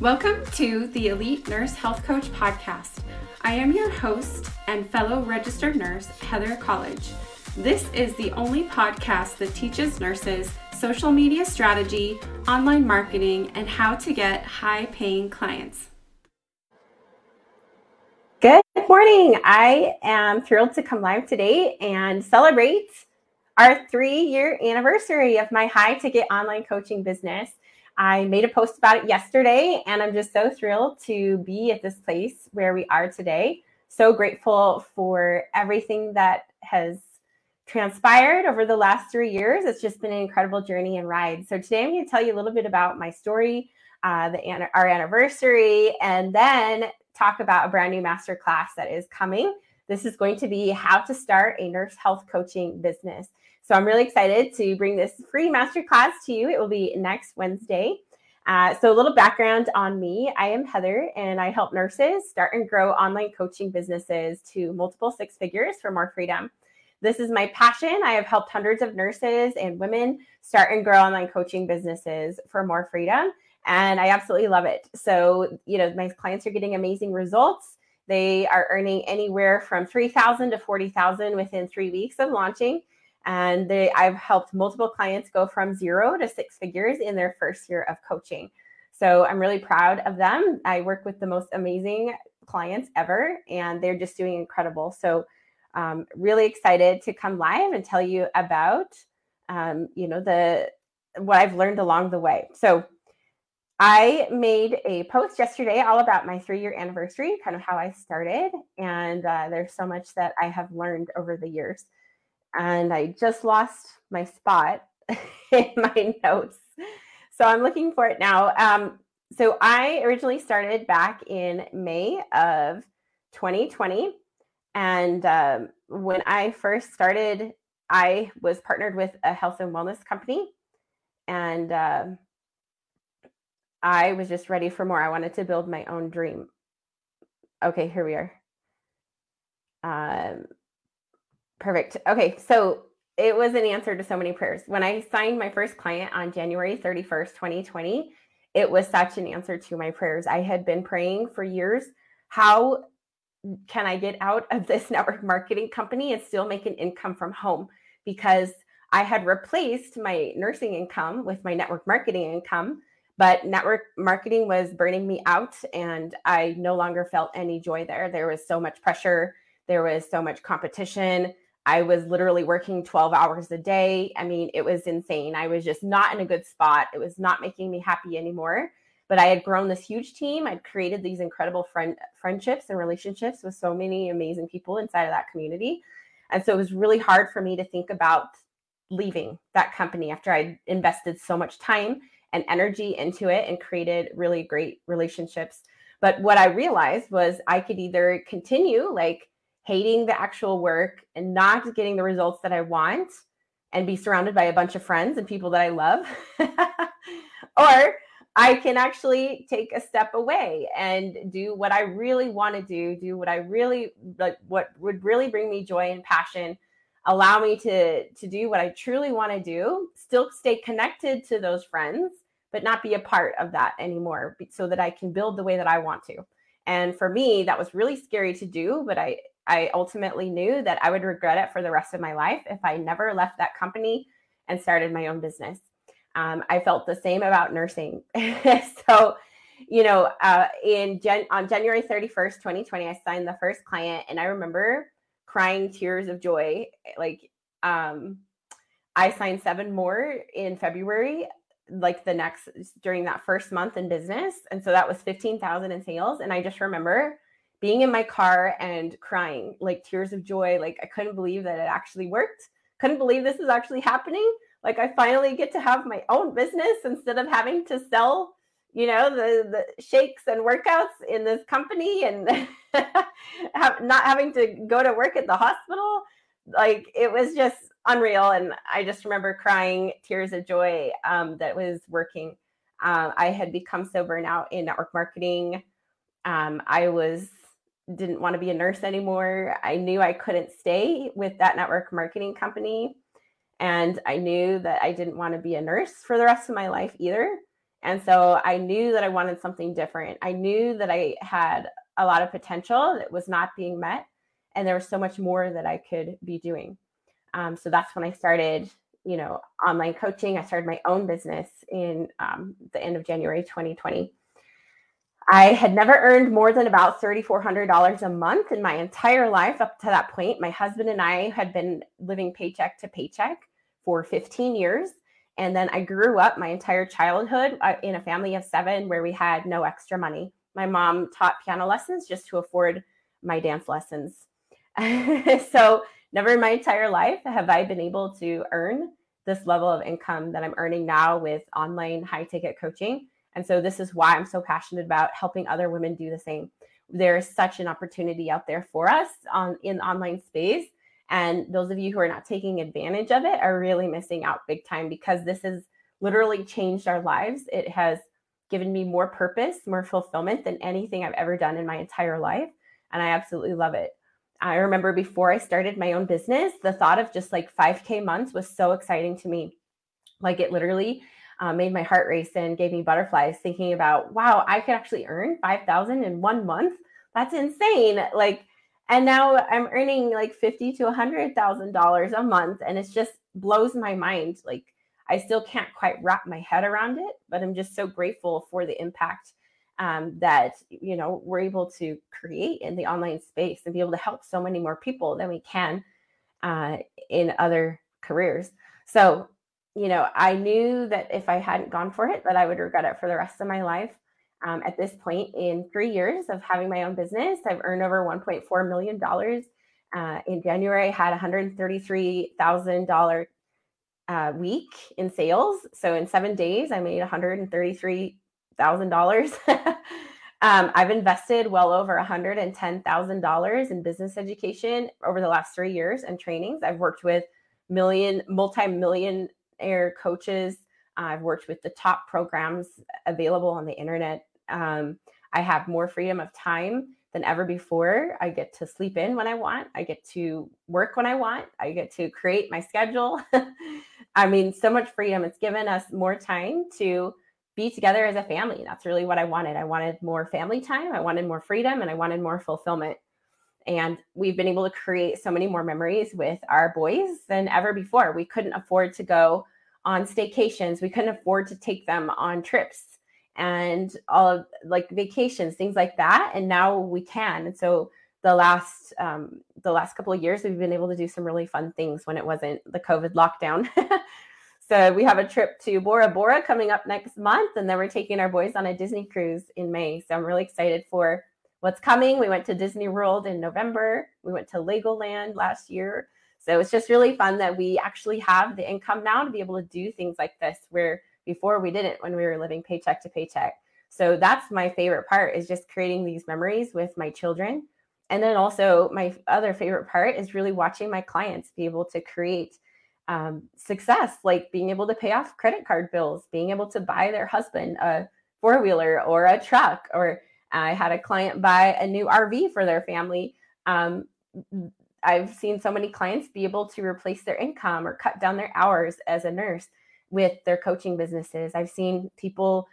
Welcome to the Elite Nurse Health Coach Podcast. I am your host and fellow registered nurse, Heather College. This is the only podcast that teaches nurses social media strategy, online marketing, and how to get high paying clients. Good morning. I am thrilled to come live today and celebrate our three year anniversary of my high ticket online coaching business. I made a post about it yesterday, and I'm just so thrilled to be at this place where we are today. So grateful for everything that has transpired over the last three years. It's just been an incredible journey and ride. So today I'm going to tell you a little bit about my story, uh, the our anniversary, and then talk about a brand new masterclass that is coming. This is going to be how to start a nurse health coaching business. So I'm really excited to bring this free masterclass to you. It will be next Wednesday. Uh, so, a little background on me I am Heather, and I help nurses start and grow online coaching businesses to multiple six figures for more freedom. This is my passion. I have helped hundreds of nurses and women start and grow online coaching businesses for more freedom, and I absolutely love it. So, you know, my clients are getting amazing results. They are earning anywhere from 3,000 to 40,000 within three weeks of launching and they I've helped multiple clients go from zero to six figures in their first year of coaching. So I'm really proud of them. I work with the most amazing clients ever, and they're just doing incredible. So um, really excited to come live and tell you about um, you know the what I've learned along the way. So I made a post yesterday all about my three year anniversary, kind of how I started, and uh, there's so much that I have learned over the years and I just lost my spot in my notes. So I'm looking for it now. Um, so I originally started back in May of 2020. And um, when I first started, I was partnered with a health and wellness company. And uh, I was just ready for more. I wanted to build my own dream. Okay, here we are. Um, Perfect. Okay. So it was an answer to so many prayers. When I signed my first client on January 31st, 2020, it was such an answer to my prayers. I had been praying for years how can I get out of this network marketing company and still make an income from home? Because I had replaced my nursing income with my network marketing income, but network marketing was burning me out and I no longer felt any joy there. There was so much pressure, there was so much competition. I was literally working 12 hours a day. I mean, it was insane. I was just not in a good spot. It was not making me happy anymore. But I had grown this huge team. I'd created these incredible friend friendships and relationships with so many amazing people inside of that community. And so it was really hard for me to think about leaving that company after I'd invested so much time and energy into it and created really great relationships. But what I realized was I could either continue like hating the actual work and not getting the results that I want and be surrounded by a bunch of friends and people that I love. or I can actually take a step away and do what I really want to do, do what I really like what would really bring me joy and passion, allow me to to do what I truly want to do, still stay connected to those friends, but not be a part of that anymore so that I can build the way that I want to. And for me, that was really scary to do, but I I ultimately knew that I would regret it for the rest of my life if I never left that company and started my own business. Um, I felt the same about nursing. so, you know, uh, in Jan- on January 31st, 2020, I signed the first client, and I remember crying tears of joy. Like, um, I signed seven more in February, like the next during that first month in business, and so that was 15,000 in sales. And I just remember being in my car and crying like tears of joy like i couldn't believe that it actually worked. Couldn't believe this is actually happening. Like i finally get to have my own business instead of having to sell you know the the shakes and workouts in this company and have, not having to go to work at the hospital. Like it was just unreal. And i just remember crying tears of joy um, that was working. Uh, i had become so burnt out in network marketing. Um, i was didn't want to be a nurse anymore. I knew I couldn't stay with that network marketing company. And I knew that I didn't want to be a nurse for the rest of my life either. And so I knew that I wanted something different. I knew that I had a lot of potential that was not being met. And there was so much more that I could be doing. Um, so that's when I started, you know, online coaching. I started my own business in um, the end of January 2020. I had never earned more than about $3,400 a month in my entire life up to that point. My husband and I had been living paycheck to paycheck for 15 years. And then I grew up my entire childhood uh, in a family of seven where we had no extra money. My mom taught piano lessons just to afford my dance lessons. so, never in my entire life have I been able to earn this level of income that I'm earning now with online high ticket coaching. And so this is why I'm so passionate about helping other women do the same. There's such an opportunity out there for us on in online space. And those of you who are not taking advantage of it are really missing out big time because this has literally changed our lives. It has given me more purpose, more fulfillment than anything I've ever done in my entire life. And I absolutely love it. I remember before I started my own business, the thought of just like 5K months was so exciting to me. Like it literally uh, made my heart race and gave me butterflies thinking about, wow, I could actually earn 5,000 in one month. That's insane. Like, and now I'm earning like 50 to $100,000 a month. And it just blows my mind. Like, I still can't quite wrap my head around it, but I'm just so grateful for the impact um, that you know we're able to create in the online space and be able to help so many more people than we can uh, in other careers. So you know, I knew that if I hadn't gone for it, that I would regret it for the rest of my life. Um, at this point, in three years of having my own business, I've earned over 1.4 million dollars. Uh, in January, I had 133 thousand dollar uh, week in sales. So in seven days, I made 133 thousand dollars. Um, I've invested well over $110,000 in business education over the last three years and trainings. I've worked with million, multi-million air coaches. I've worked with the top programs available on the internet. Um, I have more freedom of time than ever before. I get to sleep in when I want. I get to work when I want. I get to create my schedule. I mean, so much freedom. It's given us more time to be together as a family. That's really what I wanted. I wanted more family time. I wanted more freedom and I wanted more fulfillment. And we've been able to create so many more memories with our boys than ever before. We couldn't afford to go on staycations, we couldn't afford to take them on trips and all of like vacations, things like that. And now we can. And so the last um, the last couple of years, we've been able to do some really fun things when it wasn't the COVID lockdown. so we have a trip to Bora Bora coming up next month, and then we're taking our boys on a Disney cruise in May. So I'm really excited for what's coming. We went to Disney World in November. We went to Legoland last year. So it's just really fun that we actually have the income now to be able to do things like this where before we didn't when we were living paycheck to paycheck. So that's my favorite part is just creating these memories with my children. And then also my other favorite part is really watching my clients be able to create um, success, like being able to pay off credit card bills, being able to buy their husband a four wheeler or a truck, or I had a client buy a new RV for their family. Um, I've seen so many clients be able to replace their income or cut down their hours as a nurse with their coaching businesses. I've seen people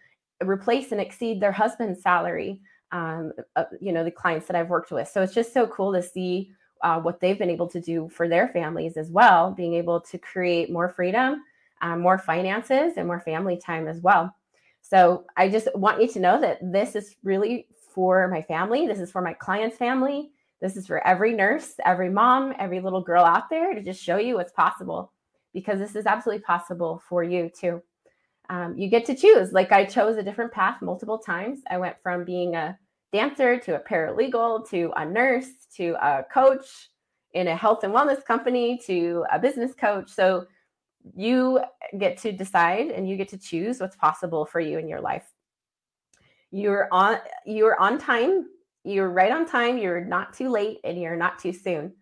replace and exceed their husband's salary. Um, uh, you know, the clients that I've worked with. So it's just so cool to see uh, what they've been able to do for their families as well, being able to create more freedom, um, more finances, and more family time as well. So I just want you to know that this is really for my family. This is for my client's family. This is for every nurse, every mom, every little girl out there to just show you what's possible because this is absolutely possible for you too. Um, you get to choose. Like I chose a different path multiple times. I went from being a dancer to a paralegal to a nurse to a coach in a health and wellness company to a business coach. So you get to decide and you get to choose what's possible for you in your life. You're on you're on time you're right on time, you're not too late, and you're not too soon.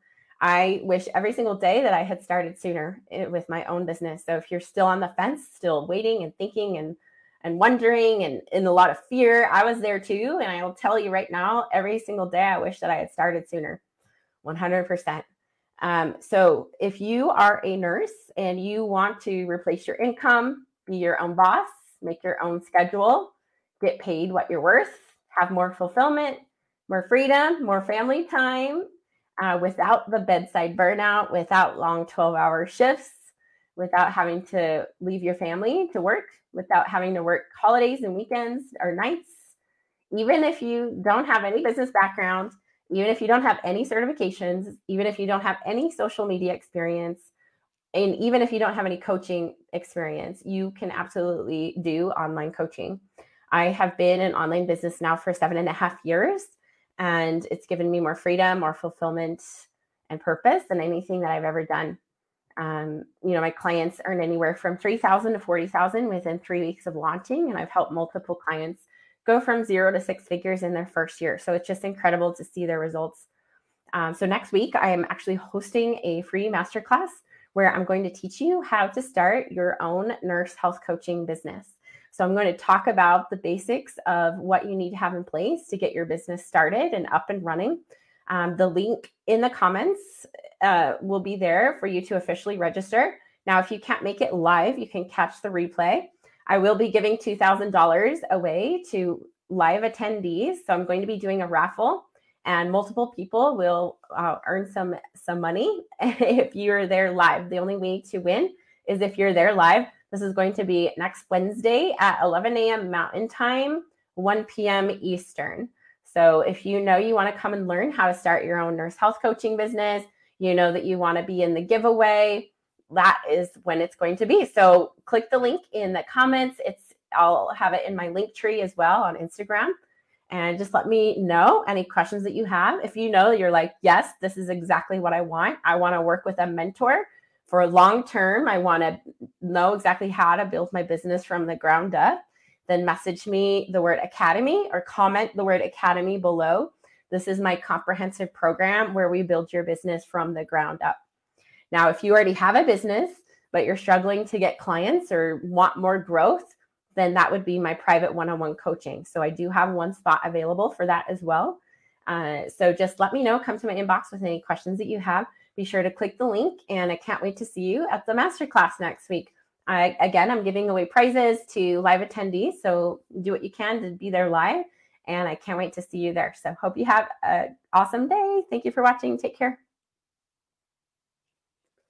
I wish every single day that I had started sooner eh, with my own business. So if you're still on the fence, still waiting and thinking and and wondering and in a lot of fear, I was there too. And I will tell you right now, every single day, I wish that I had started sooner, 100%. Um, so if you are a nurse and you want to replace your income, be your own boss, make your own schedule, get paid what you're worth, have more fulfillment, more freedom, more family time uh, without the bedside burnout, without long 12 hour shifts, without having to leave your family to work, without having to work holidays and weekends or nights. Even if you don't have any business background, even if you don't have any certifications, even if you don't have any social media experience, and even if you don't have any coaching experience, you can absolutely do online coaching. I have been in online business now for seven and a half years, and it's given me more freedom, more fulfillment, and purpose than anything that I've ever done. Um, you know, my clients earn anywhere from 3000 to 40,000 within three weeks of launching. And I've helped multiple clients go from zero to six figures in their first year. So it's just incredible to see their results. Um, so next week, I am actually hosting a free masterclass where I'm going to teach you how to start your own nurse health coaching business. So I'm going to talk about the basics of what you need to have in place to get your business started and up and running. Um, the link in the comments uh, will be there for you to officially register. Now, if you can't make it live, you can catch the replay. I will be giving $2,000 away to live attendees. So I'm going to be doing a raffle and multiple people will uh, earn some some money if you're there live. The only way to win is if you're there live. This is going to be next Wednesday at 11 a.m. Mountain Time, 1 p.m. Eastern. So if you know you want to come and learn how to start your own nurse health coaching business, you know that you want to be in the giveaway, that is when it's going to be. So click the link in the comments. It's I'll have it in my link tree as well on Instagram and just let me know any questions that you have. If you know you're like, yes, this is exactly what I want. I want to work with a mentor for long term. I want to know exactly how to build my business from the ground up. Then message me the word academy or comment the word academy below. This is my comprehensive program where we build your business from the ground up. Now, if you already have a business, but you're struggling to get clients or want more growth, then that would be my private one on one coaching. So I do have one spot available for that as well. Uh, so just let me know. Come to my inbox with any questions that you have. Be sure to click the link, and I can't wait to see you at the masterclass next week. I, again, I'm giving away prizes to live attendees. So do what you can to be there live. And I can't wait to see you there. So hope you have an awesome day. Thank you for watching. Take care.